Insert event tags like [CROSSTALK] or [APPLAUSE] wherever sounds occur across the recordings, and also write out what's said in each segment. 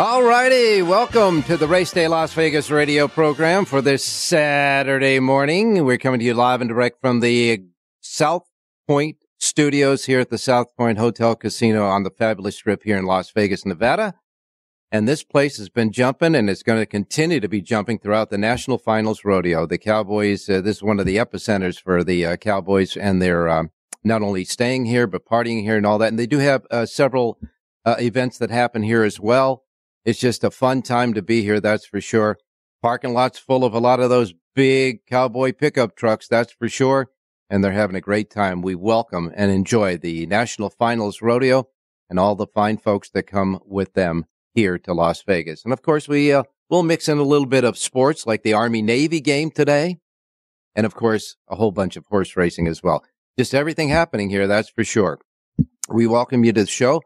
All righty, welcome to the Race Day Las Vegas radio program for this Saturday morning. We're coming to you live and direct from the South Point studios here at the South Point Hotel Casino on the fabulous strip here in Las Vegas, Nevada. And this place has been jumping and it's going to continue to be jumping throughout the National Finals Rodeo. The Cowboys, uh, this is one of the epicenters for the uh, Cowboys and they're um, not only staying here, but partying here and all that. And they do have uh, several uh, events that happen here as well. It's just a fun time to be here, that's for sure. Parking lot's full of a lot of those big cowboy pickup trucks, that's for sure. And they're having a great time. We welcome and enjoy the National Finals Rodeo and all the fine folks that come with them here to Las Vegas. And of course, we uh, will mix in a little bit of sports like the Army Navy game today. And of course, a whole bunch of horse racing as well. Just everything happening here, that's for sure. We welcome you to the show.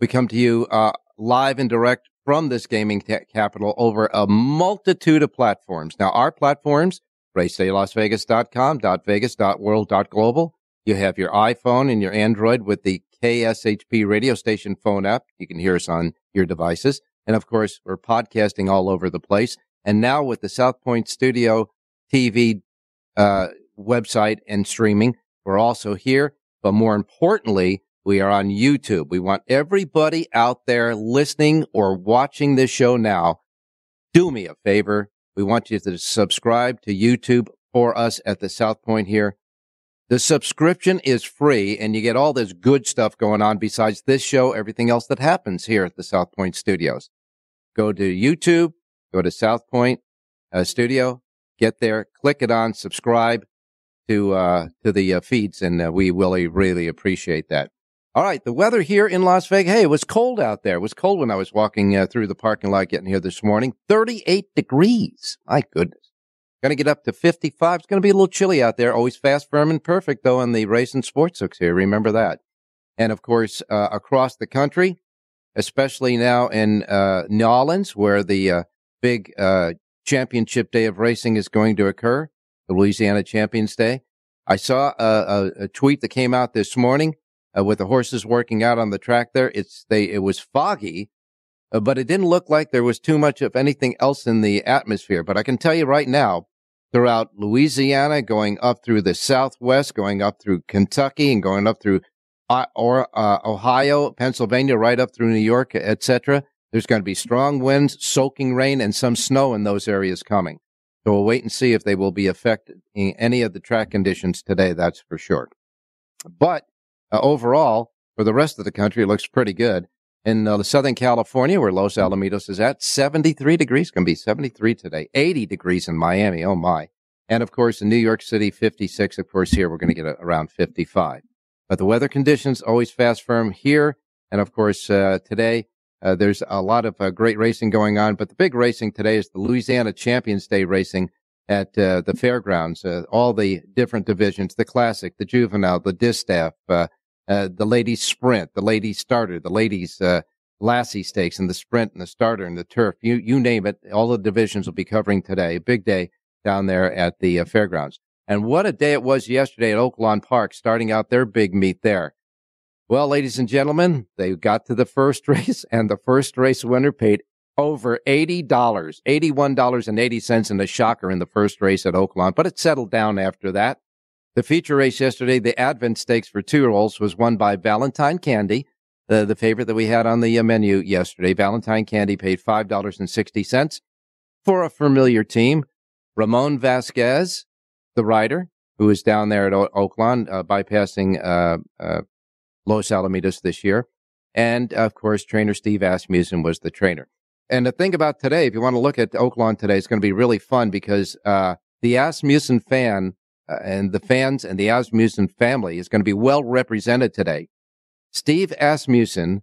We come to you uh, live and direct from this gaming capital over a multitude of platforms. Now, our platforms, racedaylasvegas.com, .vegas, .world, .global. You have your iPhone and your Android with the KSHP radio station phone app. You can hear us on your devices. And of course, we're podcasting all over the place. And now with the South Point Studio TV uh, website and streaming, we're also here. But more importantly, we are on YouTube. We want everybody out there listening or watching this show now. Do me a favor. We want you to subscribe to YouTube for us at the South Point here. The subscription is free and you get all this good stuff going on besides this show, everything else that happens here at the South Point studios. Go to YouTube, go to South Point uh, studio, get there, click it on, subscribe to, uh, to the uh, feeds and uh, we really, really appreciate that. All right, the weather here in Las Vegas. Hey, it was cold out there. It was cold when I was walking uh, through the parking lot getting here this morning. 38 degrees. My goodness. Going to get up to 55. It's going to be a little chilly out there. Always fast, firm, and perfect, though, in the race and sports hooks here. Remember that. And of course, uh, across the country, especially now in uh, New Orleans, where the uh, big uh, championship day of racing is going to occur, the Louisiana Champions Day. I saw a, a, a tweet that came out this morning uh, with the horses working out on the track there. It's they it was foggy, uh, but it didn't look like there was too much of anything else in the atmosphere. But I can tell you right now, throughout Louisiana, going up through the Southwest, going up through Kentucky, and going up through uh, or uh, Ohio, Pennsylvania, right up through New York, etc. There's going to be strong winds, soaking rain, and some snow in those areas coming. So we'll wait and see if they will be affected in any of the track conditions today. That's for sure. But uh, overall, for the rest of the country, it looks pretty good. In uh, Southern California, where Los Alamitos is at, 73 degrees, going to be 73 today, 80 degrees in Miami. Oh my. And of course, in New York City, 56. Of course, here we're going to get around 55. But the weather conditions always fast firm here. And of course, uh, today, uh, there's a lot of uh, great racing going on. But the big racing today is the Louisiana Champions Day racing at uh, the fairgrounds. Uh, all the different divisions, the classic, the juvenile, the distaff, uh, uh, the ladies sprint, the ladies starter, the ladies uh, lassie stakes, and the sprint and the starter and the turf. You you name it. All the divisions will be covering today. A Big day down there at the uh, fairgrounds. And what a day it was yesterday at Oaklawn Park, starting out their big meet there. Well, ladies and gentlemen, they got to the first [LAUGHS] race, and the first race winner paid over $80, $81.80 in a shocker in the first race at Oaklawn, but it settled down after that. The feature race yesterday, the Advent Stakes for two year olds, was won by Valentine Candy, the, the favorite that we had on the uh, menu yesterday. Valentine Candy paid $5.60 for a familiar team. Ramon Vasquez, the rider, who is down there at o- Oaklawn, uh, bypassing uh, uh, Los Alamitos this year. And of course, trainer Steve Asmussen was the trainer. And the thing about today, if you want to look at Oaklawn today, it's going to be really fun because uh, the Asmussen fan uh, and the fans and the Asmussen family is going to be well represented today. Steve Asmussen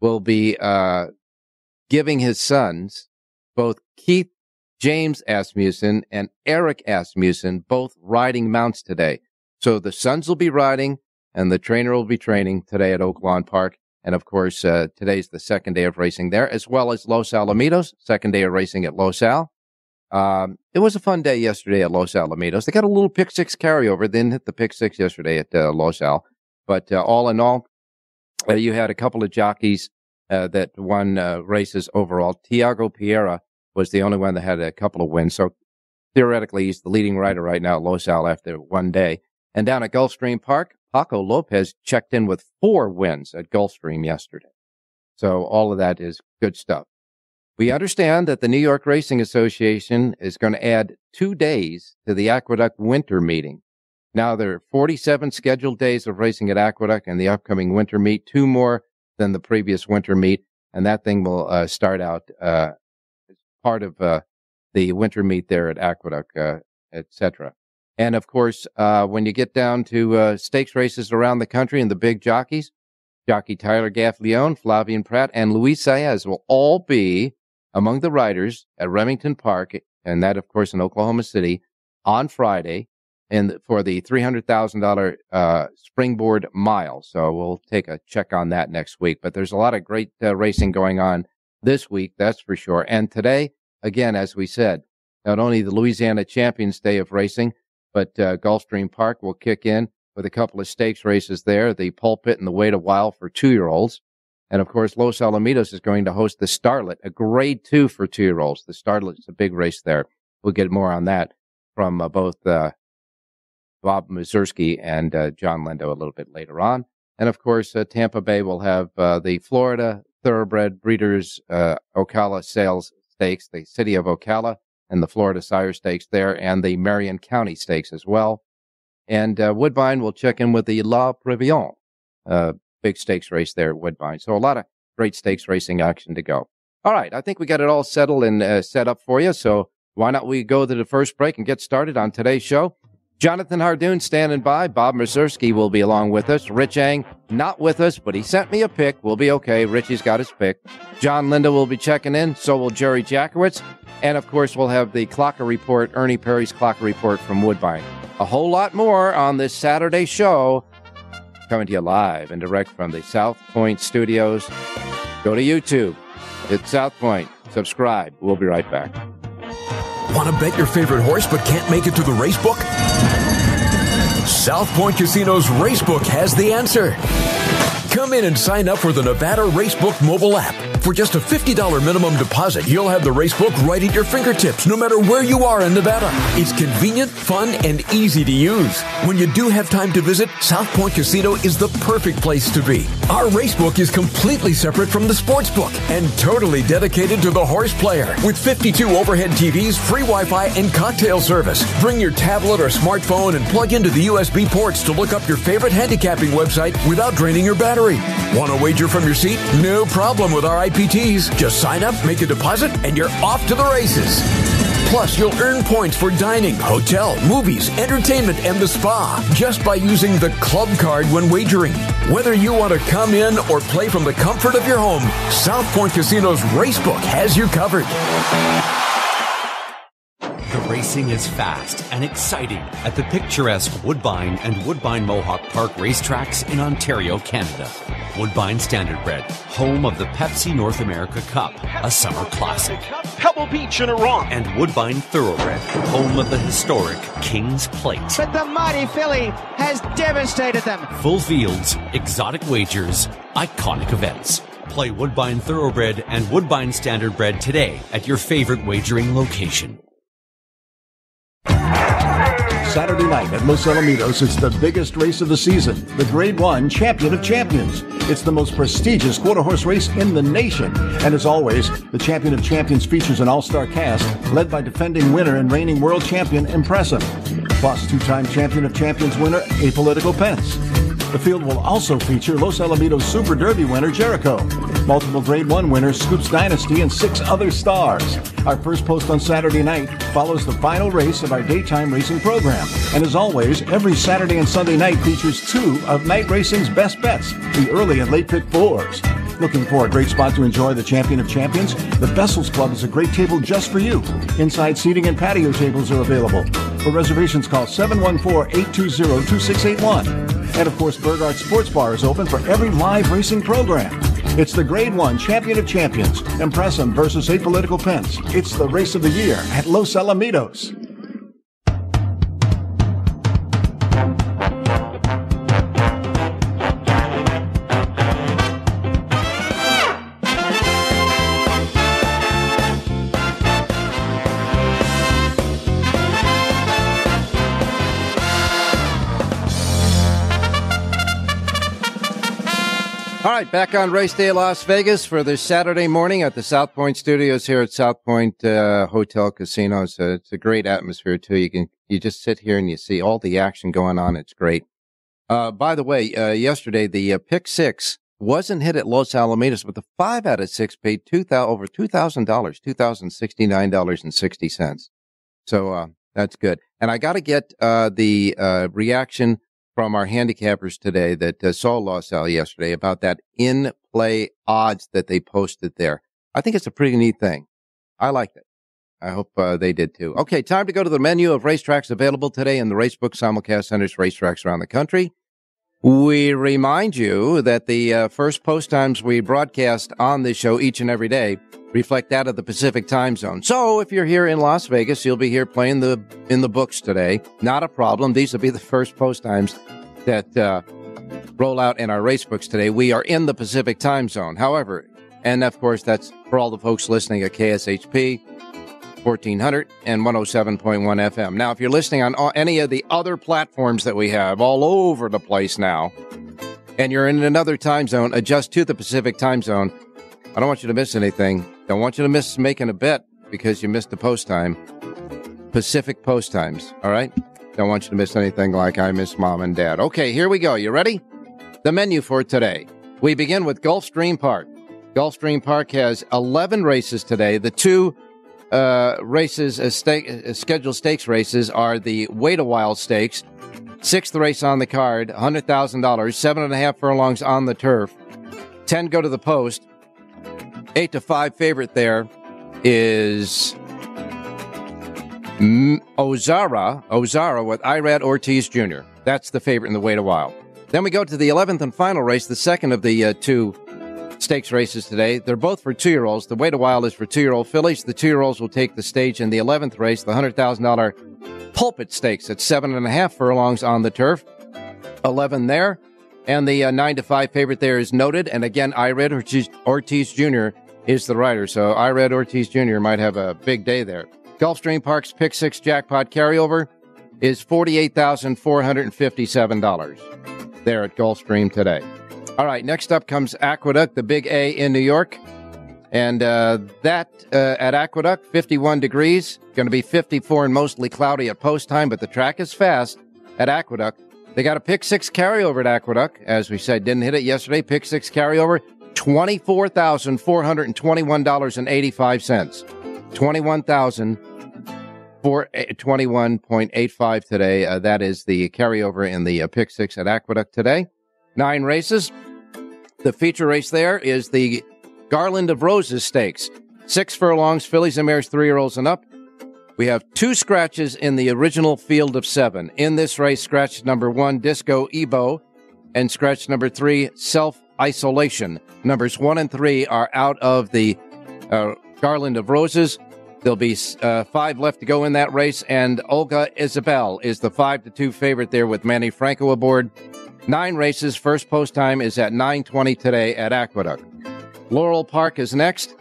will be uh, giving his sons, both Keith James Asmussen and Eric Asmussen, both riding mounts today. So the sons will be riding and the trainer will be training today at Oaklawn Park. And of course, uh, today's the second day of racing there, as well as Los Alamitos, second day of racing at Los Al. Um, it was a fun day yesterday at Los Alamitos. They got a little pick six carryover, didn't hit the pick six yesterday at uh, Los Al. But uh, all in all, uh, you had a couple of jockeys uh, that won uh, races overall. Tiago Pereira was the only one that had a couple of wins. So theoretically, he's the leading rider right now at Los Al after one day. And down at Gulfstream Park, Paco Lopez checked in with four wins at Gulfstream yesterday. So all of that is good stuff. We understand that the New York Racing Association is going to add two days to the Aqueduct winter meeting. Now there are 47 scheduled days of racing at Aqueduct and the upcoming winter meet, two more than the previous winter meet. And that thing will uh, start out uh, as part of uh, the winter meet there at Aqueduct, uh, etc. And of course, uh, when you get down to uh, stakes races around the country and the big jockeys, jockey Tyler Gaffalione, Flavien Prat, and Luis Saez will all be among the riders at Remington Park, and that, of course, in Oklahoma City on Friday, and for the three hundred thousand dollar uh, springboard mile. So we'll take a check on that next week. But there's a lot of great uh, racing going on this week, that's for sure. And today, again, as we said, not only the Louisiana Champions Day of Racing, but uh, Gulfstream Park will kick in with a couple of stakes races there, the pulpit and the wait a while for two year olds. And of course, Los Alamitos is going to host the Starlet, a grade two for two year olds. The Starlet is a big race there. We'll get more on that from uh, both uh, Bob Mieszerski and uh, John Lindo a little bit later on. And of course, uh, Tampa Bay will have uh, the Florida Thoroughbred Breeders uh, Ocala Sales Stakes, the City of Ocala and the Florida Sire Stakes there, and the Marion County Stakes as well. And Woodbine will check in with the La Prevoyante, uh, big stakes race there at Woodbine. So a lot of great stakes racing action to go. All right, I think we got it all settled and uh, set up for you. So why not we go to the first break and get started on today's show? Jonathan Hardoon standing by. Bob Mieszerski will be along with us. Rich Eng not with us, but he sent me a pick. We'll be okay. Richie's got his pick. John Lindo will be checking in. So will Jerry Jackowitz. And of course, we'll have the Clocker Report, Ernie Perry's Clocker Report from Woodbine. A whole lot more on this Saturday show. Coming to you live and direct from the South Point studios. Go to YouTube. Hit South Point. Subscribe. We'll be right back. Want to bet your favorite horse but can't make it to the race book? South Point Casino's Racebook has the answer. Come in and sign up for the Nevada Racebook mobile app. For just a $50 minimum deposit, you'll have the racebook right at your fingertips, no matter where you are in Nevada. It's convenient, fun, and easy to use. When you do have time to visit, South Point Casino is the perfect place to be. Our racebook is completely separate from the sports book and totally dedicated to the horse player. With 52 overhead TVs, free Wi-Fi, and cocktail service. Bring your tablet or smartphone and plug into the USB ports to look up your favorite handicapping website without draining your battery. Want to wager from your seat? No problem with our Just sign up, make a deposit, and you're off to the races. Plus, you'll earn points for dining, hotel, movies, entertainment, and the spa just by using the club card when wagering. Whether you want to come in or play from the comfort of your home, South Point Casino's Racebook has you covered. The Racing is fast and exciting at the picturesque Woodbine and Woodbine Mohawk Park racetracks in Ontario, Canada. Woodbine Standardbred, home of the Pepsi North America Cup, a summer classic. Pebble Beach in Iran. And Woodbine Thoroughbred, home of the historic King's Plate. But the mighty filly has devastated them. Full fields, exotic wagers, iconic events. Play Woodbine Thoroughbred and Woodbine Standardbred today at your favorite wagering location. Saturday night at Los Alamitos, it's the biggest race of the season, the Grade 1 Champion of Champions. It's the most prestigious quarter horse race in the nation. And as always, the Champion of Champions features an all-star cast led by defending winner and reigning world champion Impressum, plus two-time Champion of Champions winner Apolitical Pence. The field will also feature Los Alamitos Super Derby winner Jericho, multiple Grade 1 winners Scoops Dynasty, and six other stars. Our first post on Saturday night follows the final race of our daytime racing program. And as always, every Saturday and Sunday night features two of night racing's best bets, the early and late pick fours. Looking for a great spot to enjoy the Champion of Champions? The Vessels Club is a great table just for you. Inside seating and patio tables are available. For reservations, call 714-820-2681. And of course, Burgard Sports Bar is open for every live racing program. It's the Grade 1 Champion of Champions, Impressum versus Apolitical Pence. It's the race of the year at Los Alamitos. Back on Race Day Las Vegas for this Saturday morning at the South Point Studios here at South Point uh, Hotel Casino. It's a, it's a great atmosphere too. You can you just sit here and you see all the action going on. It's great. Uh, by the way, uh, yesterday the uh, pick six wasn't hit at Los Alamitos, but the five out of six paid two thousand over two thousand dollars, two thousand sixty nine dollars and sixty cents. So uh, that's good. And I got to get uh, the reaction from our handicappers today that uh, saw Al yesterday about that in play odds that they posted there. I think it's a pretty neat thing. I liked it. I hope uh, they did too. Okay, time to go to the menu of racetracks available today in the Racebook simulcast centers racetracks around the country. We remind you that the uh, first post times we broadcast on this show each and every day reflect that of the Pacific time zone. So if you're here in Las Vegas, you'll be here playing the in the books today. Not a problem. These will be the first post times that uh, roll out in our race books today. We are in the Pacific time zone. However, and of course that's for all the folks listening at KSHP 1400 and 107.1 FM. Now, if you're listening on any of the other platforms that we have all over the place now, and you're in another time zone, adjust to the Pacific time zone. I don't want you to miss anything. Don't want you to miss making a bet because you missed the post time. Pacific post times. All right. Don't want you to miss anything like I miss mom and dad. Okay, here we go. You ready? The menu for today. We begin with Gulfstream Park. Gulfstream Park has 11 races today. The two uh, races, uh, stake, uh, scheduled stakes races are the Wait a While Stakes. Sixth race on the card, $100,000. Seven and a half furlongs on the turf. Ten go to the post. Eight to five favorite there is Ozara, Ozara with Irad Ortiz Jr. That's the favorite in the Wait a While. Then we go to the 11th and final race, the second of the uh, two stakes races today. They're both for two year olds. The Wait a While is for two year old fillies. The two year olds will take the stage in the 11th race, the $100,000 pulpit stakes at seven and a half furlongs on the turf. 11 there. And the uh, 9 to 5 favorite there is noted. And again, Irad Ortiz, Ortiz Jr. is the writer. So Irad Ortiz Jr. might have a big day there. Gulfstream Park's Pick Six Jackpot carryover is $48,457 there at Gulfstream today. All right, next up comes Aqueduct, the big A in New York. And uh, that uh, at Aqueduct, 51 degrees, going to be 54 and mostly cloudy at post time, but the track is fast at Aqueduct. They got a pick six carryover at Aqueduct. As we said, didn't hit it yesterday. Pick six carryover, $24,421.85. 21000 for 21.85 today. Uh, that is the carryover in the uh, pick six at Aqueduct today. Nine races. The feature race there is the Garland of Roses Stakes. Six furlongs, fillies and mares, three year olds and up. We have two scratches in the original field of seven. In this race, scratch number one, Disco Ebo, and scratch number three, Self Isolation. Numbers one and three are out of the uh, Garland of Roses. There'll be uh, five left to go in that race, and Olga Isabel is the five to two favorite there with Manny Franco aboard. Nine races. First post time is at 9:20 today at Aqueduct. Laurel Park is next.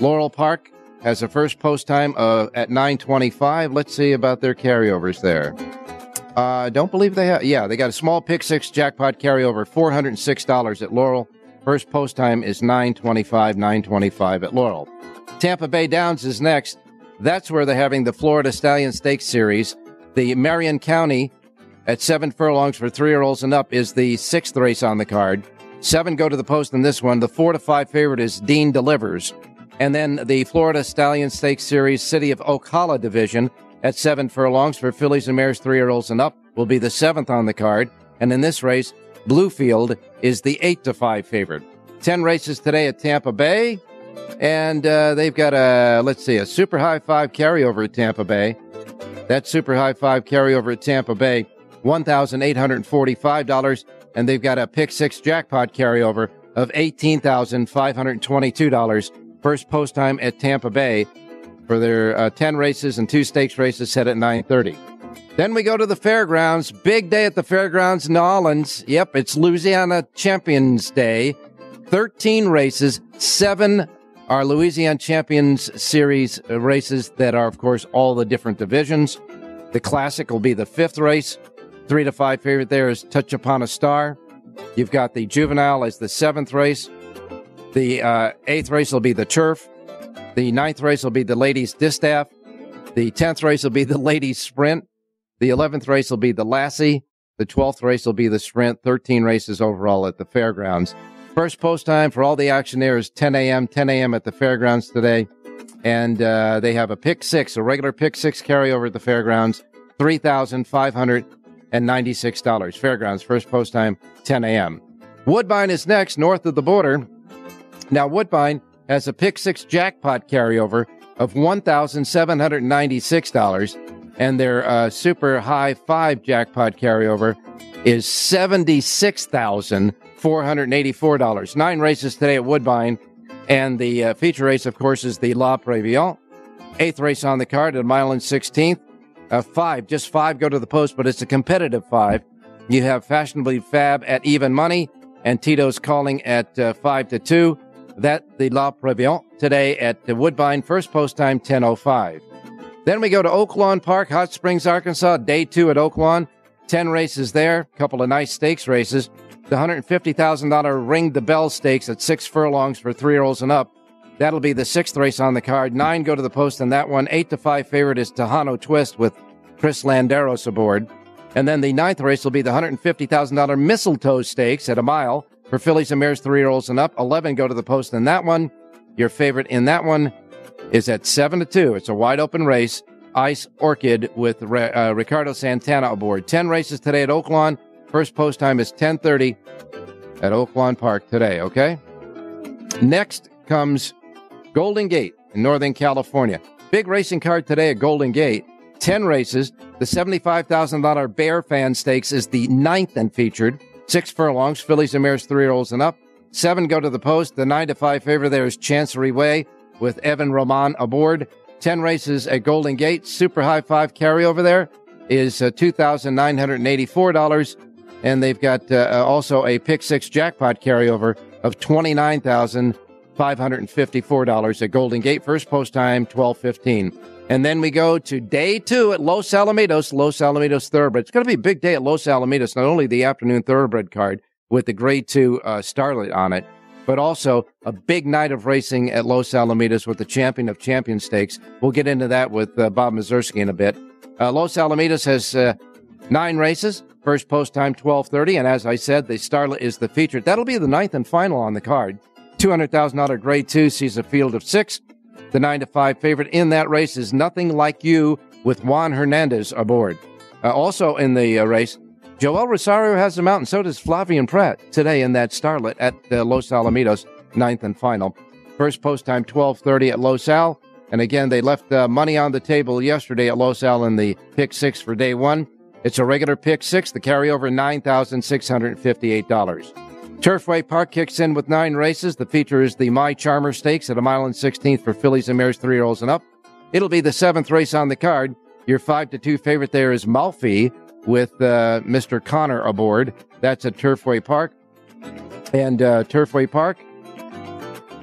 Laurel Park has a first post time uh, at 9:25. Let's see about their carryovers there. Uh, don't believe they have. Yeah, they got a small pick six jackpot carryover, four hundred and six dollars at Laurel. First post time is 9:25. 9:25 at Laurel. Tampa Bay Downs is next. That's where they're having the Florida Stallion Stakes Series. The Marion County at seven furlongs for three year olds and up is the sixth race on the card. Seven go to the post in this one. The four to five favorite is Dean Delivers. And then the Florida Stallion Stakes Series City of Ocala division at seven furlongs for fillies and mares three year olds and up will be the seventh on the card. And in this race, Bluefield is the eight to five favorite. Ten races today at Tampa Bay. And uh, they've got a, let's see, a super high five carryover at Tampa Bay. That super high five carryover at Tampa Bay, $1,845. And they've got a pick six jackpot carryover of $18,522. First post time at Tampa Bay for their uh, 10 races and two stakes races set at 930. Then we go to the fairgrounds. Big day at the fairgrounds in Orleans. Yep, it's Louisiana Champions Day. 13 races, seven are Louisiana Champions Series races that are, of course, all the different divisions. The Classic will be the fifth race. Three to five favorite there is Touch Upon a Star. You've got the Juvenile as the seventh race. The uh, eighth race will be the Turf. The ninth race will be the Ladies Distaff. The tenth race will be the Ladies Sprint. The eleventh race will be the Lassie. The twelfth race will be the Sprint. Thirteen races overall at the fairgrounds. First post time for all the action there is 10 a.m. 10 a.m. at the fairgrounds today, and uh, they have a pick six, a regular pick six carryover at the fairgrounds, three thousand five hundred and ninety-six dollars. Fairgrounds first post time 10 a.m. Woodbine is next, north of the border. Now Woodbine has a pick six jackpot carryover of one thousand seven hundred ninety-six dollars, and their uh, super high five jackpot carryover is seventy-six thousand four hundred and eighty-four dollars. Nine races today at Woodbine, and the uh, feature race, of course, is the La Prevoyante. Eighth race on the card at mile and sixteenth. Uh, five, just five go to the post, but it's a competitive five. You have Fashionably Fab at even money, and Tito's calling at uh, five to two. That the La Prevoyante today at the Woodbine. First post time ten oh five. Then we go to Oaklawn Park, Hot Springs, Arkansas. Day two at Oaklawn. Ten races there. A couple of nice stakes races the $150,000 Ring the Bell Stakes at six furlongs for three year olds and up. That'll be the sixth race on the card. Nine go to the post in that one. Eight to five favorite is Tejano Twist with Chris Landeros aboard. And then the ninth race will be the $150,000 Mistletoe Stakes at a mile for fillies and mares three year olds and up. 11 go to the post in that one. Your favorite in that one is at seven to two. It's a wide open race. Ice Orchid with uh, Ricardo Santana aboard. 10 races today at Oaklawn. First post time is 10:30 at Oaklawn Park today, okay? Next comes Golden Gate in Northern California. Big racing card today at Golden Gate. 10 races. The $75,000 Bear Fan Stakes is the ninth and featured. Six furlongs, fillies and mares, three year olds and up. Seven go to the post. The nine to five favorite there is Chancery Way with Evan Roman aboard. 10 races at Golden Gate. Super high five carryover there is uh, $2,984 and they've got uh, also a pick six jackpot carryover of twenty nine thousand five hundred and fifty four dollars at Golden Gate. First post time twelve fifteen, and then we go to day two at Los Alamitos. Los Alamitos Thoroughbred. It's going to be a big day at Los Alamitos. Not only the afternoon Thoroughbred card with the Grade Two uh, Starlet on it, but also a big night of racing at Los Alamitos with the Champion of champion Stakes. We'll get into that with uh, Bob Mieszerski in a bit. Uh, Los Alamitos has uh, nine races. First post time 12:30, and as I said, the Starlet is the featured. That'll be the ninth and final on the card. Two hundred thousand dollar Grade Two sees a field of six. The nine to five favorite in that race is Nothing Like You with Juan Hernandez aboard. Uh, also in the uh, race, Joel Rosario has the mountain. So does Flavien Prat today in that Starlet at uh, Los Alamitos, ninth and final. First post time 12:30 at Los Al. And again, they left money on the table yesterday at Los Al in the pick six for day one. It's a regular pick six, the carryover $9,658. Turfway Park kicks in with nine races. The feature is the My Charmer Stakes at a mile and 16th for fillies and mares three year olds and up. It'll be the seventh race on the card. Your five to two favorite there is Malfi with uh, Mr. Connor aboard. That's at Turfway Park. And uh, Turfway Park,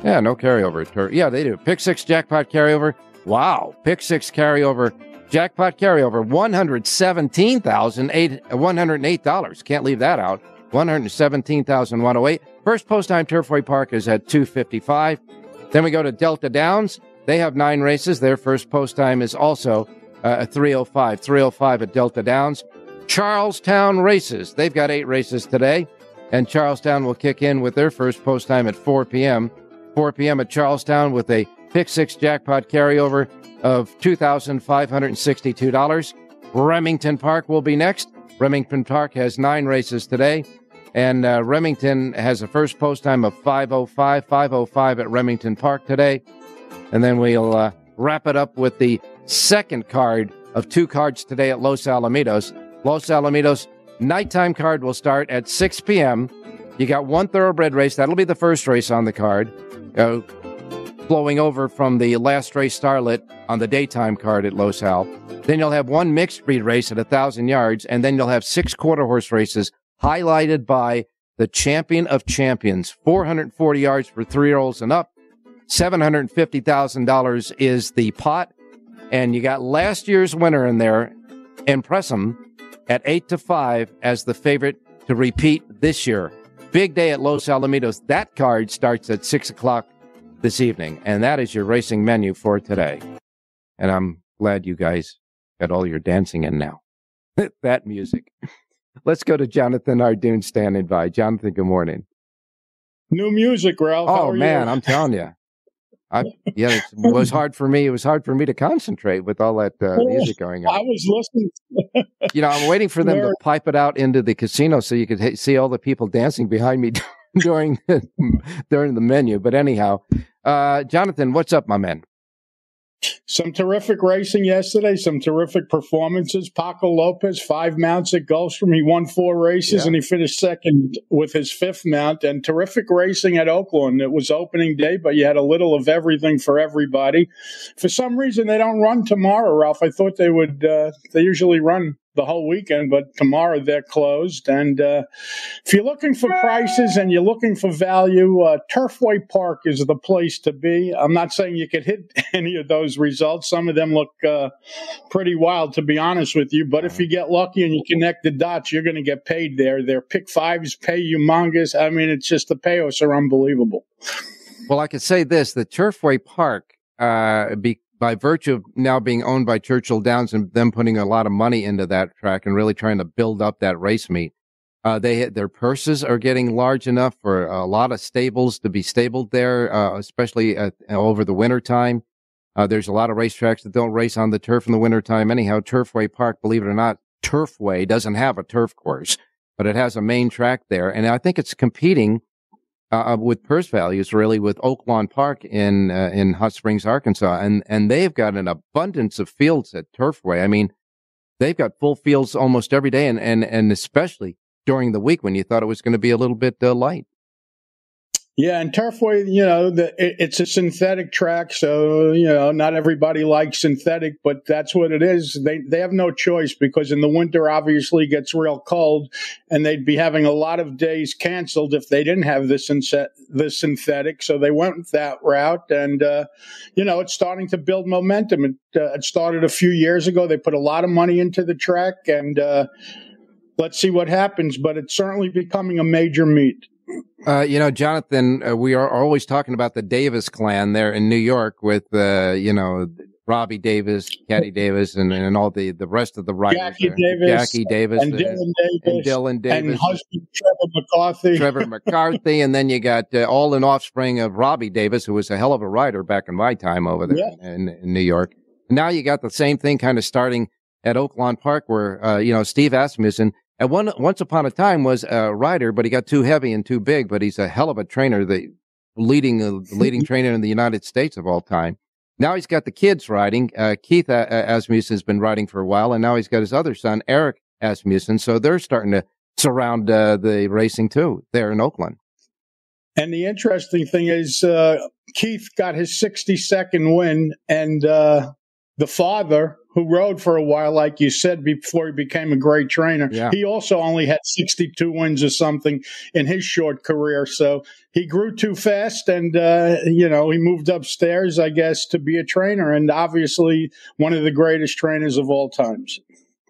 yeah, no carryover. Tur- yeah, they do. Pick six jackpot carryover. Wow. Pick six carryover. Jackpot carryover. $117,108. Can't leave that out. 117,108. First post time Turfway Park is at 255. Then we go to Delta Downs. They have nine races. Their first post time is also uh, 305. 305 at Delta Downs. Charles Town races. They've got eight races today, and Charles Town will kick in with their first post time at 4 p.m. 4 p.m. at Charles Town with a pick six jackpot carryover of $2,562. Remington Park will be next. Remington Park has nine races today, and uh, Remington has a first post time of 505, 505 at Remington Park today. And then we'll uh, wrap it up with the second card of two cards today at Los Alamitos. Los Alamitos nighttime card will start at 6 p.m. You got one thoroughbred race. That'll be the first race on the card, uh, flowing over from the last race starlet on the daytime card at Los Al. Then you'll have one mixed breed race at a thousand yards, and then you'll have six quarter horse races highlighted by the champion of champions, 440 yards for three year olds and up. $750,000 is the pot. And you got last year's winner in there, Impressum, at 8 to 5 as the favorite to repeat this year. Big day at Los Alamitos. That card starts at 6 o'clock this evening. And that is your racing menu for today. And I'm glad you guys got all your dancing in now. [LAUGHS] that music. [LAUGHS] Let's go to Jonathan Hardoon standing by. Jonathan, good morning. New music, Ralph. Oh man, I'm telling you. I, [LAUGHS] yeah, it was hard for me. It was hard for me to concentrate with all that uh, music going on. I was listening. you know, I'm waiting for them to pipe it out into the casino so you could ha- see all the people dancing behind me [LAUGHS] during during the menu. But anyhow, uh, Jonathan, what's up, my man? Some terrific racing yesterday, some terrific performances. Paco Lopez, five mounts at Gulfstream. He won four races yeah. and he finished second with his fifth mount. And terrific racing at Oaklawn. It was opening day, but you had a little of everything for everybody. For some reason, they don't run tomorrow, Ralph. I thought they would, uh, they usually run the whole weekend, but tomorrow they're closed. And uh, if you're looking for prices and you're looking for value, uh, Turfway Park is the place to be. I'm not saying you could hit [LAUGHS] any of those results. Some of them look uh, pretty wild, to be honest with you. But if you get lucky and you connect the dots, you're going to get paid there. Their pick fives pay humongous. I mean, it's just the payouts are unbelievable. Well, I could say this: the Turfway Park, uh, be, by virtue of now being owned by Churchill Downs and them putting a lot of money into that track and really trying to build up that race meet, uh, they their purses are getting large enough for a lot of stables to be stabled there, uh, especially over the winter time. Uh, there's a lot of racetracks that don't race on the turf in the wintertime. Anyhow, Turfway Park, believe it or not, Turfway doesn't have a turf course, but it has a main track there. And I think it's competing uh, uh, with purse values really with Oaklawn Park in uh, in Hot Springs, Arkansas, and and they've got an abundance of fields at Turfway. I mean, they've got full fields almost every day, and and and especially during the week when you thought it was going to be a little bit uh, light. Yeah, and Turfway, you know, the, it, it's a synthetic track, so you know not everybody likes synthetic, but that's what it is. They they have no choice because in the winter, obviously, gets real cold, and they'd be having a lot of days canceled if they didn't have the synth- the synthetic. So they went that route, and uh, you know, it's starting to build momentum. It, uh, it started a few years ago. They put a lot of money into the track, and uh, let's see what happens. But it's certainly becoming a major meet. Uh, you know, Jonathan, uh, we are always talking about the Davis clan there in New York with, uh, you know, Robbie Davis, Katie Davis, and, and all the, the rest of the writers. Jackie there. Davis. Jackie Davis. And Dylan Davis. And Dylan Davis. And husband Trevor McCarthy. Trevor [LAUGHS] McCarthy. and then you got uh, all an offspring of Robbie Davis, who was a hell of a writer back in my time over there yeah. in, in, New York. Now you got the same thing kind of starting at Oaklawn Park where, uh, you know, Steve Asmussen and one, once upon a time was a rider, but he got too heavy and too big, but he's a hell of a trainer, the leading, uh, leading [LAUGHS] trainer in the United States of all time. Now he's got the kids riding. Uh, Keith uh, Asmussen has been riding for a while, and now he's got his other son, Eric Asmussen. So they're starting to surround uh, the racing too there in Oaklawn. And the interesting thing is, uh, Keith got his 62nd win, and uh, the father who rode for a while, like you said, before he became a great trainer. Yeah. He also only had 62 wins or something in his short career. So he grew too fast and, uh, you know, he moved upstairs, I guess, to be a trainer and obviously one of the greatest trainers of all times.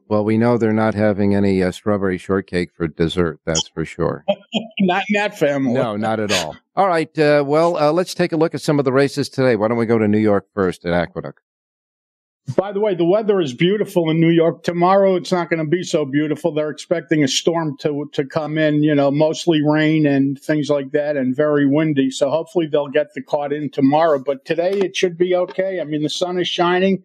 Well, we know they're not having any uh, strawberry shortcake for dessert. That's for sure. [LAUGHS] not in that family. No, not at all. All right. Uh, well, uh, let's take a look at some of the races today. Why don't we go to New York first at Aqueduct? By the way, the weather is beautiful in New York. Tomorrow it's not going to be so beautiful. They're expecting a storm to to come in, you know, mostly rain and things like that and very windy. So hopefully they'll get the caught in tomorrow, but today it should be okay. I mean, the sun is shining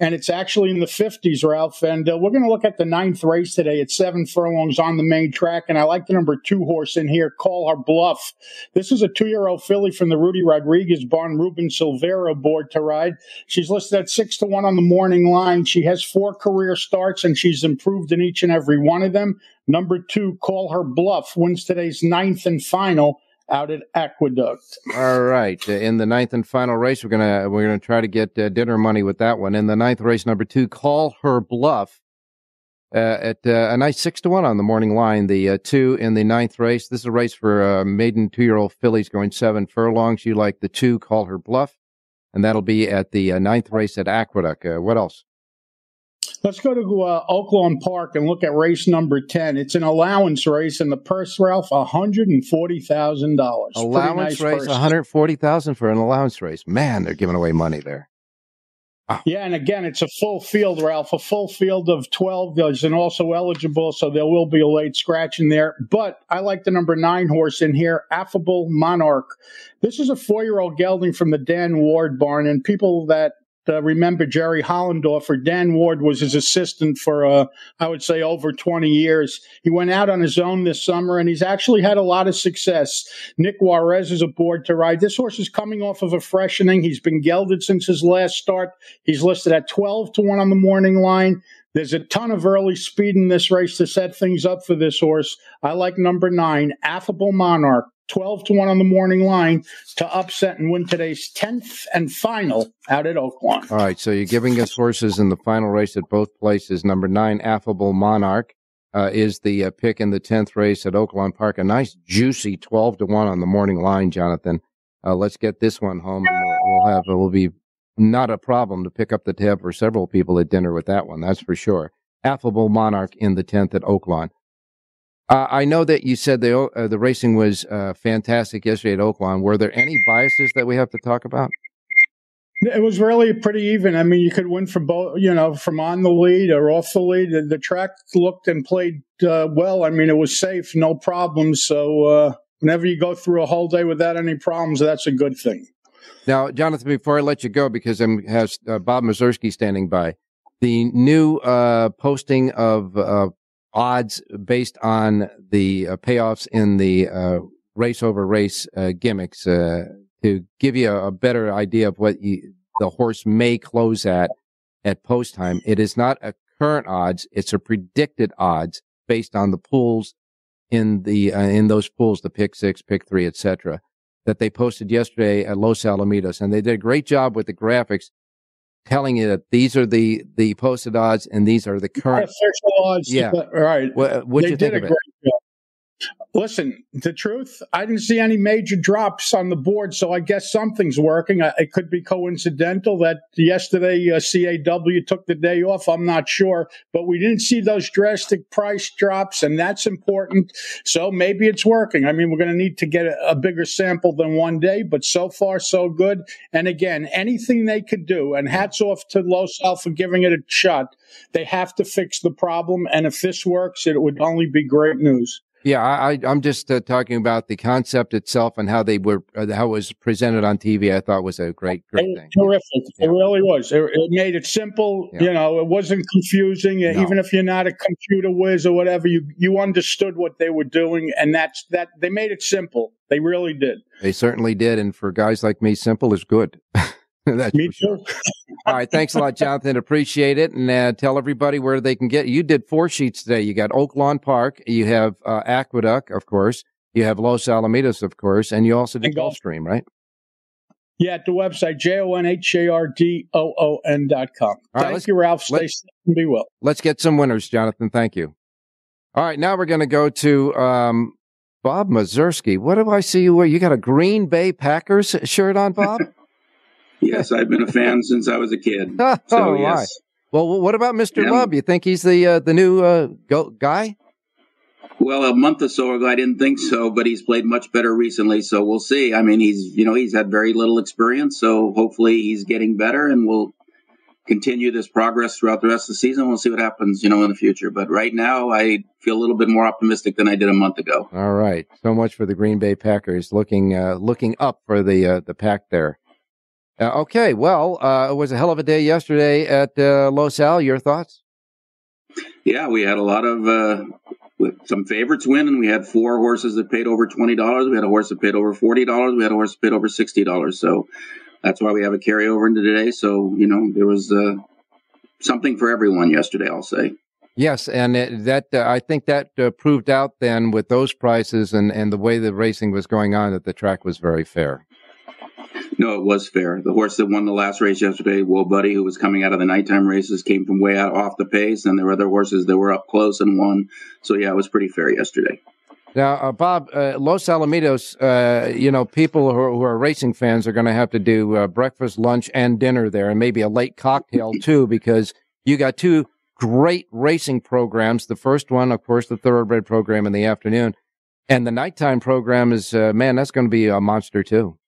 and it's actually in the 50s, Ralph. And uh, we're going to look at the ninth race today It's seven furlongs on the main track. And I like the number two horse in here, Call Her Bluff. This is a two year old filly from the Rudy Rodriguez barn, Ruben Silvera board to ride. She's listed at six to one on the morning line. She has four career starts and she's improved in each and every one of them. Number two, Call Her Bluff, wins today's ninth and final out at Aqueduct. All right, uh, in the ninth and final race, we're gonna we're gonna try to get uh, dinner money with that one. In the ninth race, number two, call her bluff. Uh, at uh, a nice six to one on the morning line. The uh, two in the ninth race. This is a race for uh, maiden two year old fillies going seven furlongs. You like the two, call her bluff, and that'll be at the ninth race at Aqueduct. what else? Let's go to uh, Oaklawn Park and look at race number 10. It's an allowance race, and the purse, Ralph, $140,000. Allowance nice race, 140000 for an allowance race. Man, they're giving away money there. Oh. Yeah, and again, it's a full field, Ralph, a full field of 12. There's an also eligible, so there will be a late scratch in there. But I like the number nine horse in here, Affable Monarch. This is a four year old gelding from the Dan Ward barn, and people that uh, remember Jerry Hollendorfer. Dan Ward was his assistant for, uh, I would say, over 20 years. He went out on his own this summer, and he's actually had a lot of success. Nick Juarez is aboard to ride. This horse is coming off of a freshening. He's been gelded since his last start. He's listed at 12 to 1 on the morning line. There's a ton of early speed in this race to set things up for this horse. I like number nine, Affable Monarch. 12 to 1 on the morning line to upset and win today's 10th and final out at Oaklawn. All right, so you're giving us horses in the final race at both places. Number nine, Affable Monarch, uh, is the uh, pick in the 10th race at Oaklawn Park. A nice, juicy 12 to 1 on the morning line, Jonathan. Uh, let's get this one home, and we'll, we'll have, it will be not a problem to pick up the tab for several people at dinner with that one, that's for sure. Affable Monarch in the 10th at Oaklawn. Uh, I know that you said the uh, the racing was uh, fantastic yesterday at Oaklawn. Were there any biases that we have to talk about? It was really pretty even. I mean, you could win from both, you know, from on the lead or off the lead. The, the track looked and played uh, well. I mean, it was safe, no problems. So uh, whenever you go through a whole day without any problems, that's a good thing. Now, Jonathan, before I let you go, because I have uh, Bob Mieszerski standing by, the new posting of odds based on the uh, payoffs in the uh, race over race uh, gimmicks uh, to give you a, a, better idea of what you, the horse may close at at post time. It is not a current odds; it's a predicted odds based on the pools in the uh, in those pools, the pick six, pick three, etc. That they posted yesterday at Los Alamitos, and they did a great job with the graphics telling you that these are the the posted odds and these are the current odds. Yeah, right. What, what you think of it? Listen, the truth, I didn't see any major drops on the board, so I guess something's working. It could be coincidental that yesterday uh, CAW took the day off. I'm not sure, but we didn't see those drastic price drops, and that's important. So maybe it's working. I mean, we're going to need to get a, a bigger sample than one day, but so far, so good. And again, anything they could do, and hats off to Los Al for giving it a shot. They have to fix the problem, and if this works, it would only be great news. Yeah, I, am just uh, talking about the concept itself and how they were, uh, how it was presented on TV. I thought was a great, great thing. Terrific. Yeah. It really was. It, it made it simple. Yeah. You know, it wasn't confusing. No. Even if you're not a computer whiz or whatever, you you understood what they were doing, and that's that. They made it simple. They really did. They certainly did. And for guys like me, simple is good. [LAUGHS] [LAUGHS] That's Me too. Sure. All right. Thanks a lot, Jonathan. Appreciate it. And uh, tell everybody where they can get. You did four sheets today. You got Oaklawn Park. You have uh, Aqueduct, of course. You have Los Alamitos, of course, and you also did Gulfstream, right? Yeah, at the website, J O N H A R D O O N dot com. right, Thank you, Ralph. Stay safe and be well. Let's get some winners, Jonathan. Thank you. All right, now we're going to go to um, Bob Mieszerski. What do I see you wear? You got a Green Bay Packers shirt on, Bob? [LAUGHS] yes, I've been a fan [LAUGHS] since I was a kid. oh, so, yes. Well, what about Mr. Yeah. Love? You think he's the uh, the new uh, go- guy? Well, a month or so ago, I didn't think so, but he's played much better recently. So we'll see. I mean, he's you know he's had very little experience, so hopefully he's getting better, and we'll continue this progress throughout the rest of the season. We'll see what happens, you know, in the future. But right now, I feel a little bit more optimistic than I did a month ago. All right. So much for the Green Bay Packers looking uh, looking up for the uh, the pack there. Uh, okay. Well, uh, it was a hell of a day yesterday at uh, Los Al. Your thoughts? Yeah, we had a lot of uh, some favorites win, and we had four horses that paid over twenty dollars. We had a horse that paid over forty dollars. We had a horse that paid over sixty dollars. So that's why we have a carryover into today. So you know there was uh, something for everyone yesterday. I'll say. Yes, and it, that uh, I think that uh, proved out then with those prices and, and the way the racing was going on that the track was very fair. No, it was fair. The horse that won the last race yesterday, Wool Buddy, who was coming out of the nighttime races, came from way out off the pace, and there were other horses that were up close and won. So yeah, it was pretty fair yesterday. Now, uh, Bob, uh, Los Alamitos, uh, you know, people who are, who are racing fans are going to have to do uh, breakfast, lunch, and dinner there, and maybe a late cocktail [LAUGHS] too, because you got two great racing programs. The first one, of course, the thoroughbred program in the afternoon, and the nighttime program is, uh, man, that's going to be a monster too.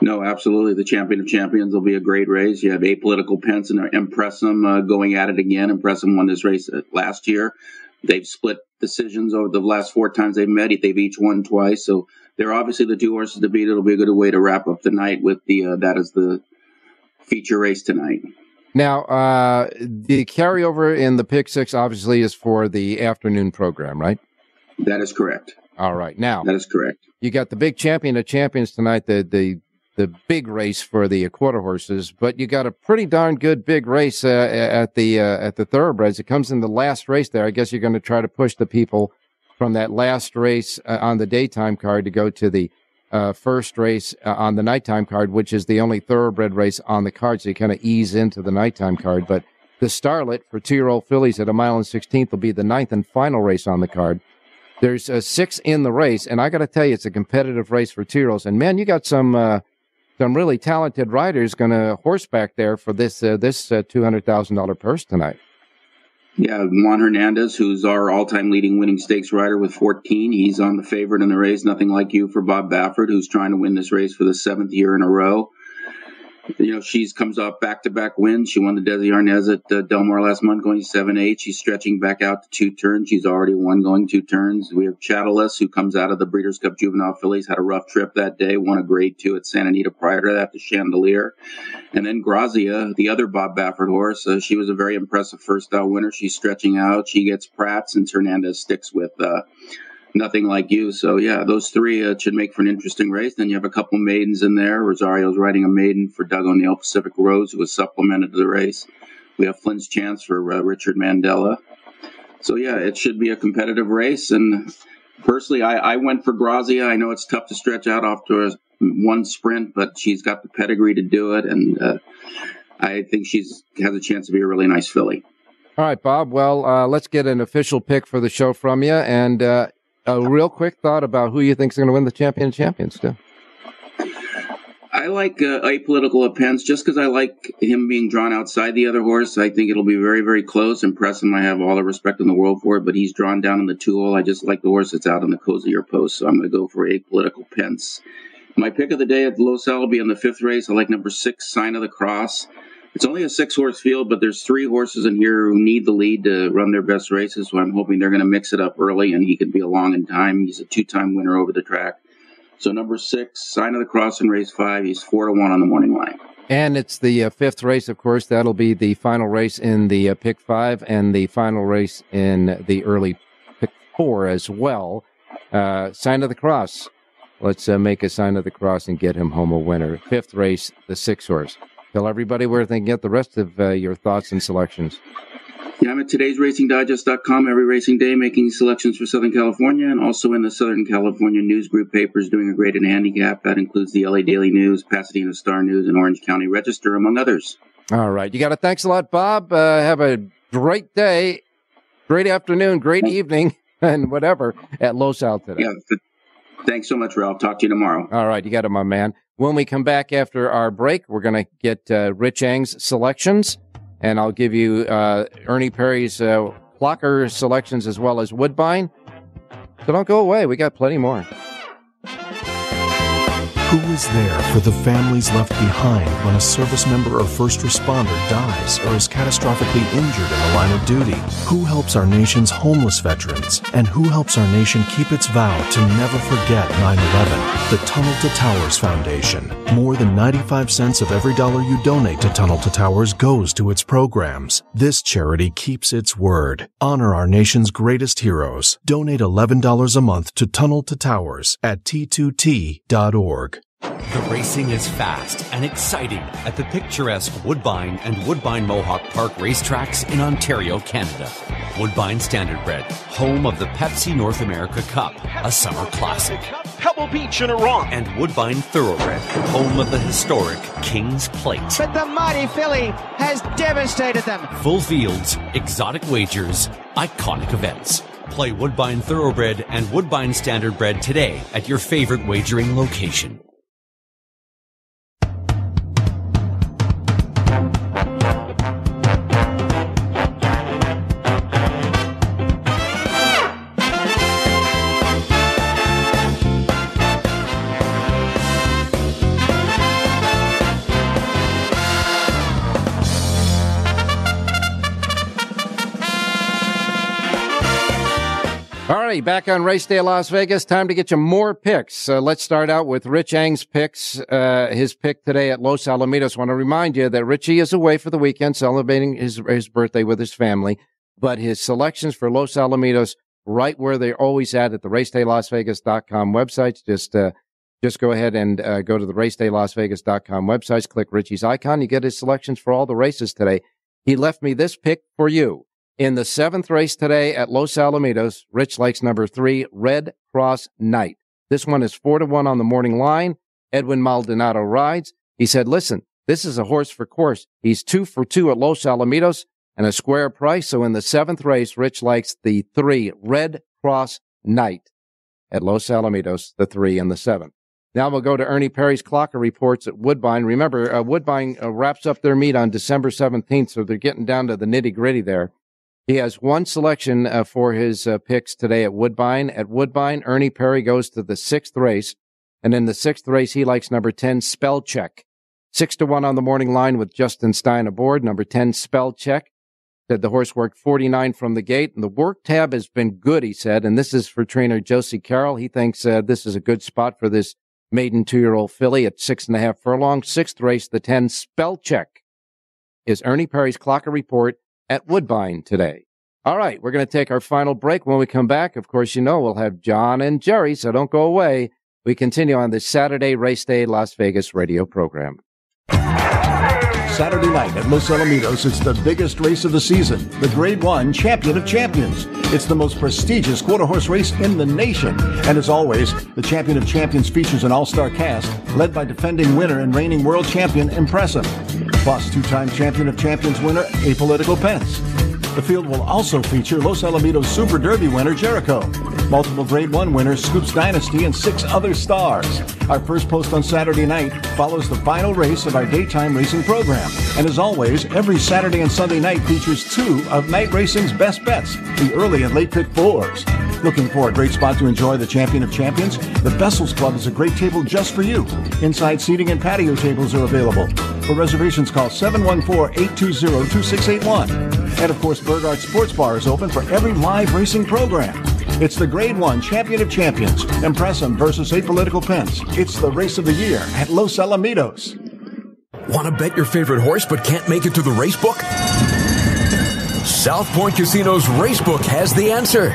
No, absolutely. The champion of champions will be a great race. You have apolitical Pence and Impressum uh, going at it again. Impressum won this race uh, last year. They've split decisions over the last four times they've met. They've each won twice, so they're obviously the two horses to beat. It'll be a good way to wrap up the night with the uh, that is the feature race tonight. Now, uh, the carryover in the pick six obviously is for the afternoon program, right? That is correct. All right. Now, that is correct. You got the big champion of champions tonight, the the the big race for the quarter horses, but you got a pretty darn good big race uh, at the uh, at the thoroughbreds. It comes in the last race there. I guess you're going to try to push the people from that last race uh, on the daytime card to go to the uh, first race uh, on the nighttime card, which is the only thoroughbred race on the card. So you kind of ease into the nighttime card. But the Starlet for two-year-old fillies at a mile and sixteenth will be the ninth and final race on the card. There's uh, six in the race, and I got to tell you, it's a competitive race for two-year-olds. And man, you got some uh, some really talented riders going to horseback there for this uh, this uh, two hundred thousand dollar purse tonight. Yeah, Juan Hernandez, who's our all-time leading winning stakes rider with 14. He's on the favorite in the race. Nothing like you for Bob Baffert, who's trying to win this race for the seventh year in a row. You know, she's comes off back-to-back wins. She won the Desi Arnaz at uh, Delmar last month, going seven eight. She's stretching back out to two turns. She's already won going two turns. We have Chatalas, who comes out of the Breeders' Cup Juvenile Fillies, had a rough trip that day, won a grade two at Santa Anita prior to that, the Chandelier. And then Grazia, the other Bob Baffert horse, uh, she was a very impressive first out winner. She's stretching out. She gets Prat, and Hernandez sticks with uh, nothing like you. So yeah, those three uh, should make for an interesting race. Then you have a couple maidens in there. Rosario's riding a maiden for Doug O'Neill Pacific Rose, who was supplemented to the race. We have Flynn's Chance for uh, Richard Mandella. So yeah, it should be a competitive race. And personally, I, I went for Grazia. I know it's tough to stretch out after one sprint, but she's got the pedigree to do it, and uh, I think she's has a chance to be a really nice filly. All right, Bob. Well, uh, let's get an official pick for the show from you, and uh, a real quick thought about who you think is going to win the champion champions, too. I like uh, apolitical Pence just because I like him being drawn outside the other horse. I think it'll be very, very close. Impressum. I have all the respect in the world for it, but he's drawn down in the two hole. I just like the horse that's out in the cozier post, so I'm going to go for apolitical Pence. My pick of the day at Los Al will be in the fifth race. I like number six, Sign of the Cross. It's only a six horse field, but there's three horses in here who need the lead to run their best races. So I'm hoping they're going to mix it up early and he can be along in time. He's a two time winner over the track. So number six, Sign of the Cross in race five. He's four to one on the morning line. And it's the uh, fifth race, of course. That'll be the final race in the uh, pick five and the final race in the early pick four as well. Uh, Sign of the Cross. Let's uh, make a sign of the cross and get him home a winner. Fifth race, the six horse. Tell everybody where they can get the rest of uh, your thoughts and selections. Yeah, I'm at today's racingdigest.com every racing day making selections for Southern California and also in the Southern California News Group papers doing a grade in handicap. That includes the LA Daily News, Pasadena Star News, and Orange County Register, among others. All right. You got it. Thanks a lot, Bob. Uh, have a great day, great afternoon, great evening, [LAUGHS] and whatever at Los Al today. Yeah. Thanks so much, Ralph. Talk to you tomorrow. All right. You got it, my man. When we come back after our break, we're going to get uh, Rich Eng's selections, and I'll give you uh, Ernie Perry's uh, Clocker selections as well as Woodbine. So don't go away. We got plenty more. Who is there for the families left behind when a service member or first responder dies or is catastrophically injured in the line of duty? Who helps our nation's homeless veterans? And who helps our nation keep its vow to never forget 9 11? The Tunnel to Towers Foundation. More than 95 cents of every dollar you donate to Tunnel to Towers goes to its programs. This charity keeps its word. Honor our nation's greatest heroes. Donate $11 a month to Tunnel to Towers at t2t.org. The racing is fast and exciting at the picturesque Woodbine and Woodbine Mohawk Park racetracks in Ontario, Canada. Woodbine Standardbred, home of the Pepsi North America Cup, a summer classic. Pebble Beach in Iran. And Woodbine Thoroughbred, home of the historic King's Plate. But the mighty filly has devastated them. Full fields, exotic wagers, iconic events. Play Woodbine Thoroughbred and Woodbine Standardbred today at your favorite wagering location. All right, back on Race Day Las Vegas. Time to get you more picks. Uh, let's start out with Rich Eng's picks. Uh, his pick today at Los Alamitos. Want to remind you that Richie is away for the weekend, celebrating his his birthday with his family. But his selections for Los Alamitos, right where they're always at at the RacedayLasVegas.com websites. Just uh, just go ahead and uh, go to the RacedayLasVegas.com websites. Click Richie's icon. You get his selections for all the races today. He left me this pick for you. In the seventh race today at Los Alamitos, Rich likes number three, Red Cross Knight. This one is four to one on the morning line. Edwin Maldonado rides. He said, listen, this is a horse for course. He's two for two at Los Alamitos and a square price. So in the seventh race, Rich likes the three, Red Cross Knight at Los Alamitos, the three and the seven. Now we'll go to Ernie Perry's Clocker reports at Woodbine. Remember, uh, Woodbine uh, wraps up their meet on December 17th, so they're getting down to the nitty gritty there. He has one selection uh, for his uh, picks today at Woodbine. At Woodbine, Ernie Perry goes to the sixth race. And in the sixth race, he likes number 10, Spell Check. Six to one on the morning line with Justin Stein aboard. Number 10, Spell Check. Said the horse worked 49 from the gate. And the work tab has been good, he said. And this is for trainer Josie Carroll. He thinks uh, this is a good spot for this maiden two year old filly at six and a half furlong. Sixth race, the 10, Spell Check is Ernie Perry's Clocker Report at Woodbine today. All right, we're going to take our final break. When we come back, of course, you know, we'll have John and Jerry, so don't go away. We continue on this Saturday Race Day Las Vegas radio program. Saturday night at Los Alamitos, it's the biggest race of the season, the Grade 1 Champion of Champions. It's the most prestigious quarter horse race in the nation. And as always, the Champion of Champions features an all-star cast led by defending winner and reigning world champion Impressum, plus two-time Champion of Champions winner Apolitical Pence. The field will also feature Los Alamitos Super Derby winner Jericho, multiple Grade 1 winners Scoops Dynasty, and six other stars. Our first post on Saturday night follows the final race of our daytime racing program. And as always, every Saturday and Sunday night features two of night racing's best bets, the early and late pick fours. Looking for a great spot to enjoy the Champion of Champions? The Vessels Club is a great table just for you. Inside seating and patio tables are available. For reservations, call 714-820-2681. And of course, Burgard Sports Bar is open for every live racing program. It's the Grade 1 Champion of Champions, Impressum versus Apolitical Pence. It's the race of the year at Los Alamitos. Want to bet your favorite horse but can't make it to the race book? South Point Casino's Racebook has the answer.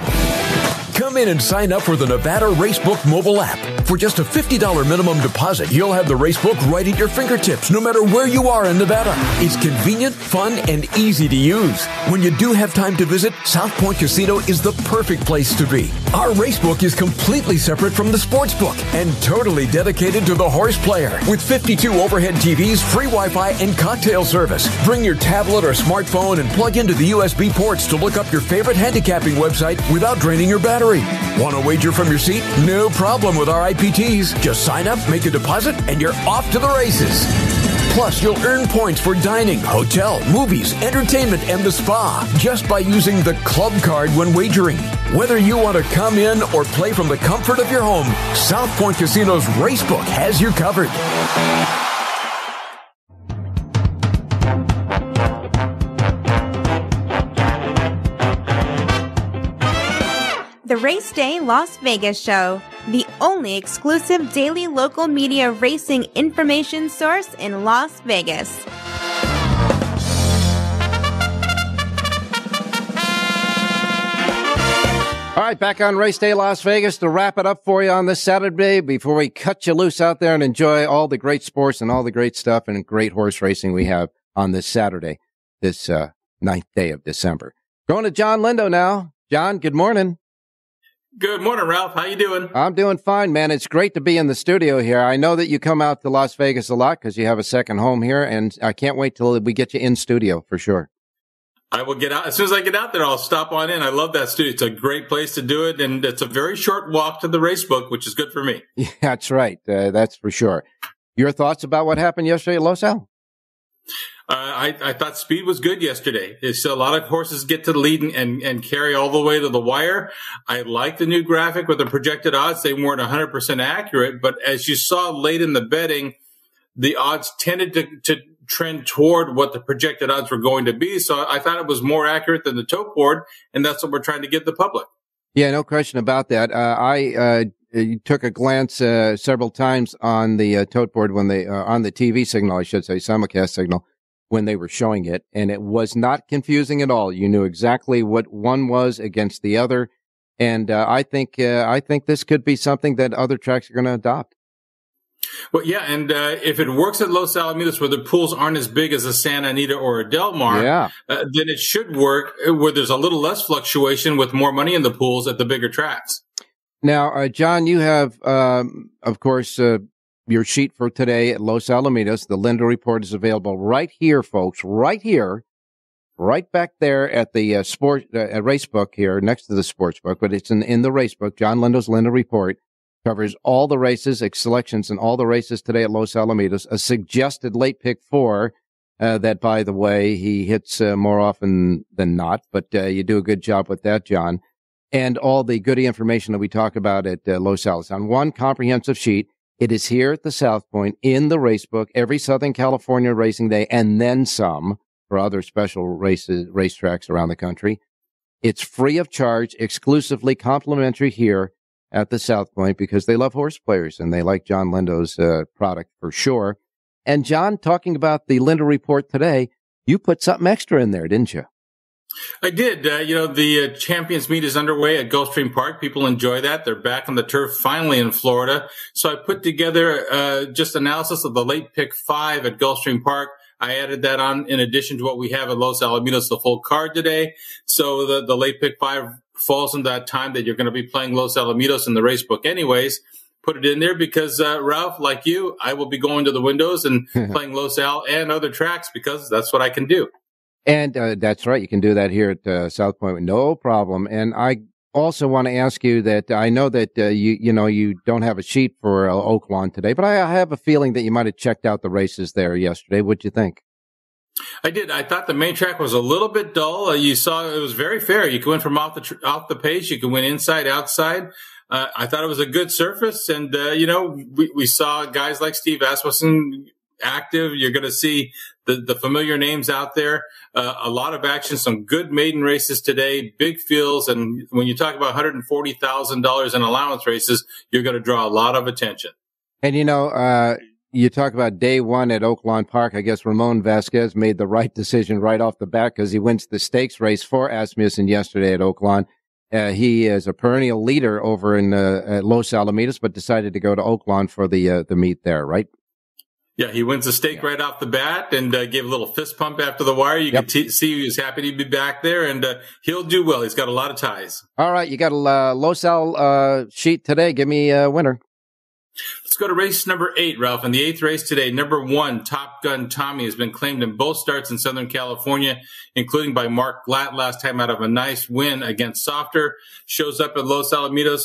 Come in and sign up for the Nevada Racebook mobile app. For just a $50 minimum deposit, you'll have the racebook right at your fingertips no matter where you are in Nevada. It's convenient, fun, and easy to use. When you do have time to visit, South Point Casino is the perfect place to be. Our racebook is completely separate from the sportsbook and totally dedicated to the horse player. With 52 overhead TVs, free Wi Fi, and cocktail service. Bring your tablet or smartphone and plug into the USB ports to look up your favorite handicapping website without draining your battery. Want to wager from your seat? No problem with our IPTs. Just sign up, make a deposit, and you're off to the races. Plus, you'll earn points for dining, hotel, movies, entertainment, and the spa just by using the club card when wagering. Whether you want to come in or play from the comfort of your home, South Point Casino's Racebook has you covered. Race Day Las Vegas Show, the only exclusive daily local media racing information source in Las Vegas. All right, back on Race Day Las Vegas to wrap it up for you on this Saturday before we cut you loose out there and enjoy all the great sports and all the great stuff and great horse racing we have on this Saturday, this uh, ninth day of December. Going to John Lindo now. John, good morning. Good morning, Ralph. How you doing? I'm doing fine, man. It's great to be in the studio here. I know that you come out to Las Vegas a lot because you have a second home here, and I can't wait till we get you in studio for sure. I will get out as soon as I get out there. I'll stop on in. I love that studio. It's a great place to do it, and it's a very short walk to the race book, which is good for me. [LAUGHS] Yeah, that's right. Uh, that's for sure. Your thoughts about what happened yesterday at Los Al? Uh, I, I thought speed was good yesterday. It's a lot of horses get to the lead and, and, and, carry all the way to the wire. I like the new graphic with the projected odds. They weren't 100% accurate, but as you saw late in the betting, the odds tended to, to trend toward what the projected odds were going to be. So I thought it was more accurate than the tote board, and that's what we're trying to get the public. Yeah, no question about that. Uh, I uh, took a glance uh, several times on the uh, tote board when they uh, on the TV signal, I should say, simulcast signal when they were showing it, and it was not confusing at all. You knew exactly what one was against the other, and uh, I think I think this could be something that other tracks are going to adopt. Well, yeah, and uh, if it works at Los Alamitos where the pools aren't as big as a Santa Anita or a Del Mar, yeah. uh, then it should work where there's a little less fluctuation with more money in the pools at the bigger tracks. Now, uh, John, you have, um, of course, uh, your sheet for today at Los Alamitos. The Lindo report is available right here, folks, right here, right back there at the uh, sport uh, race book here, next to the sports book, but it's in in the race book. John Lindo's Lindo report covers all the races, selections, and all the races today at Los Alamitos. A suggested late pick four. Uh, that, by the way, he hits uh, more often than not, but uh, you do a good job with that, John. And all the goody information that we talk about at uh, Los Alamitos on one comprehensive sheet. It is here at the South Point in the race book every Southern California racing day and then some for other special races, racetracks around the country. It's free of charge, exclusively complimentary here at the South Point because they love horse players and they like John Lindo's uh, product for sure. And John, talking about the Lindo report today, you put something extra in there, didn't you? I did. Uh, you know, the uh, Champions Meet is underway at Gulfstream Park. People enjoy that. They're back on the turf finally in Florida. So I put together uh, just analysis of the late pick five at Gulfstream Park. I added that on in addition to what we have at Los Alamitos, the full card today. So the, the late pick five falls in that time that you're going to be playing Los Alamitos in the race book anyways. Put it in there because, uh, Ralph, like you, I will be going to the windows and [LAUGHS] playing Los Al and other tracks because that's what I can do. And uh, that's right. You can do that here at uh, South Point with no problem. And I also want to ask you that I know that uh, you you know you don't have a sheet for uh, Oaklawn today, but I have a feeling that you might have checked out the races there yesterday. What'd you think? I did. I thought the main track was a little bit dull. Uh, you saw it was very fair. You could win from off the tr- off the pace. You could win inside, outside. Uh, I thought it was a good surface, and uh, you know we, we saw guys like Steve Asmussen active. You're going to see the the familiar names out there. Uh, a lot of action, some good maiden races today, big fields, and when you talk about 140 thousand dollars in allowance races, you're going to draw a lot of attention. And you know, uh, you talk about day one at Oaklawn Park. I guess Ramon Vasquez made the right decision right off the bat because he wins the stakes race for Asmussen yesterday at Oaklawn. Uh, he is a perennial leader over in uh, Los Alamitos, but decided to go to Oaklawn for the uh, the meet there, right? Yeah, he wins the stake yeah. right off the bat and uh, gave a little fist pump after the wire. You yep. can t- see he was happy to be back there, and uh, he'll do well. He's got a lot of ties. All right, you got a uh, Los Al uh, sheet today. Give me a winner. Let's go to race number eight, Ralph. In the eighth race today, number one, Top Gun Tommy has been claimed in both starts in Southern California, including by Mark Glatt last time out of a nice win against Softer. Shows up at Los Alamitos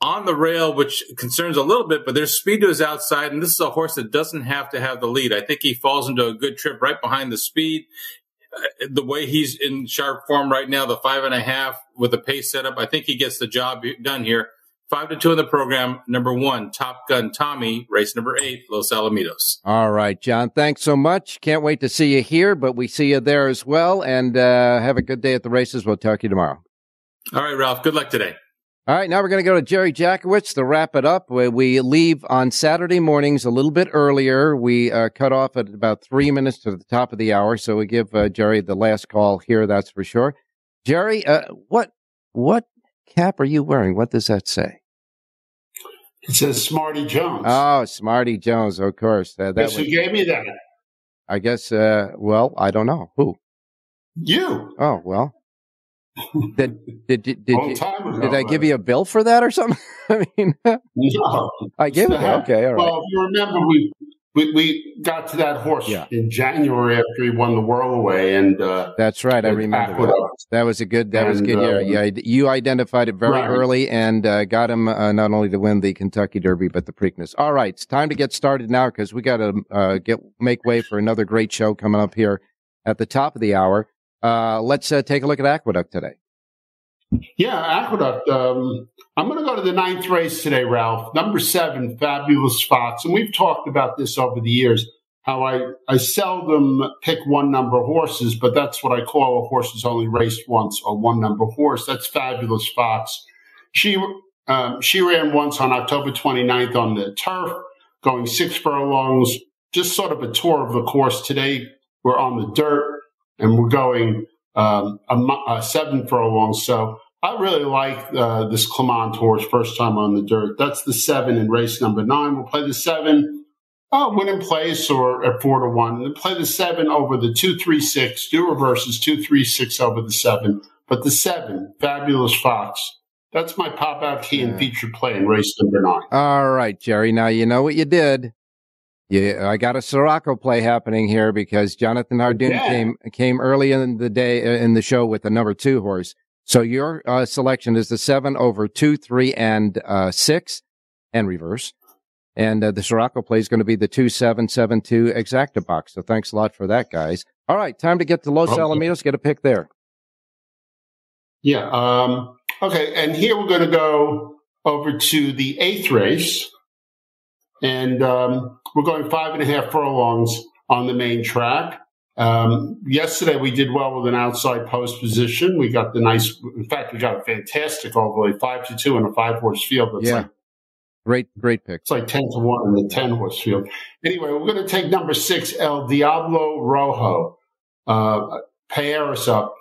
on the rail, which concerns a little bit, but there's speed to his outside, and this is a horse that doesn't have to have the lead. I think he falls into a good trip right behind the speed. Uh, the way he's in sharp form right now, the five and a half with the pace setup, I think he gets the job done here. Five to two in the program. Number one, Top Gun Tommy, race number eight, Los Alamitos. All right, John. Thanks so much. Can't wait to see you here, but we see you there as well. And uh, have a good day at the races. We'll talk to you tomorrow. All right, Ralph. Good luck today. All right, now we're going to go to Jerry Jackowitz to wrap it up. We leave on Saturday mornings a little bit earlier. We uh, cut off at about three minutes to the top of the hour, so we give uh, Jerry the last call here. That's for sure. Jerry, uh, what what cap are you wearing? What does that say? It says Smarty Jones. Oh, Smarty Jones, of course. Uh, that Guess was, who gave me that? I guess. Uh, well, I don't know who. You. Oh well. Did did did, did, you, did I give you a bill for that or something? [LAUGHS] I mean, [LAUGHS] no, I gave it. Okay, all right. Well, if you remember, we we, we got to that horse yeah. in January after he won the World Away, and uh, that's right. I remember that. that. was a good. That and, was good year. Uh, yeah, you identified it very right. early and uh, got him uh, not only to win the Kentucky Derby but the Preakness. All right, it's time to get started now because we got to uh, get make way for another great show coming up here at the top of the hour. Uh, let's uh, take a look at Aqueduct today. Yeah, Aqueduct. Um, I'm going to go to the ninth race today, Ralph. Number seven, Fabulous Fox. And we've talked about this over the years, how I, I seldom pick one number horses, but that's what I call a horse that's only raced once, a one number horse. That's Fabulous Fox. She, um, she ran once on October 29th on the turf, going six furlongs, just sort of a tour of the course. Today, we're on the dirt and we're going um, a, a seven furlongs. So I really like uh, this Clement horse first time on the dirt. That's the seven in race number nine. We'll play the seven, uh, win in place or at four to one. And play the seven over the two, three, six, do reverses, two, three, six over the seven. But the seven, Fabulous Fox. That's my pop out key and feature play in race number nine. All right, Jerry. Now you know what you did. Yeah, I got a Sirocco play happening here because Jonathan Hardoon yeah. came came early in the day uh, in the show with the number two horse. So your uh, selection is the seven over two, three, and uh, six, and reverse. And uh, the Sirocco play is going to be the two, seven, seven, two exacta box. So thanks a lot for that, guys. All right, time to get to Los okay. Alamitos. Get a pick there. Yeah. Um, okay, and here we're going to go over to the eighth race. And um, we're going five and a half furlongs on the main track. Um, yesterday we did well with an outside post position. We got the nice, in fact, we got a fantastic overlay, five to two in a five horse field. That's yeah. Like, great, great pick. It's like 10 to one in the 10 horse field. Anyway, we're going to take number six, El Diablo Rojo, uh, Paris up.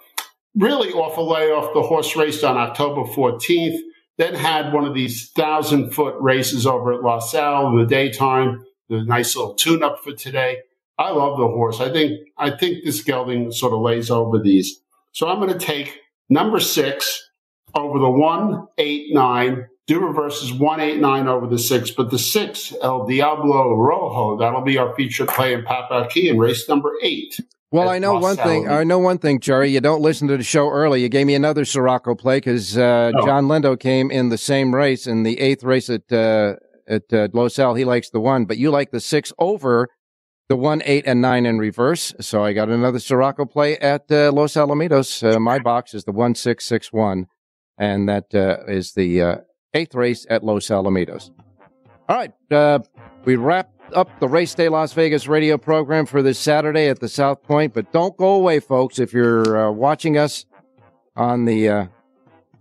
Really off a layoff. The horse raced on October 14th then had one of these thousand foot races over at La Salle in the daytime. The nice little tune up for today. I love the horse. I think I think this gelding sort of lays over these. So I'm going to take number six over the one eight nine. Do reverses one eight nine over the six, but the six El Diablo Rojo that'll be our feature play in Papa Key in race number eight. Well, I know one thing. I know one thing, Jerry. You don't listen to the show early. You gave me another Sirocco play because uh, oh. John Lindo came in the same race in the eighth race at uh, at uh, Los Al. He likes the one, but you like the six over the one, eight, and nine in reverse. So I got another Sirocco play at uh, Los Alamitos. Uh, my box is the one six six one, and that uh, is the uh, eighth race at Los Alamitos. All right, uh, we wrap up the Race Day Las Vegas radio program for this Saturday at the South Point. But don't go away, folks, if you're uh, watching us on the uh,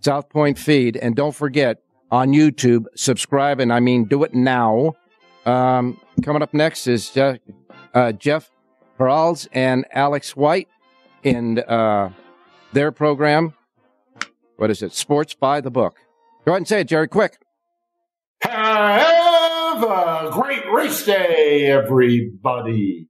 South Point feed. And don't forget on YouTube, subscribe, and I mean do it now. Um, coming up next is Jeff, uh, Jeff Peralz and Alex White in uh, their program. what is it? Sports by the book. Go ahead and say it, Jerry, quick. Have a great race day, everybody.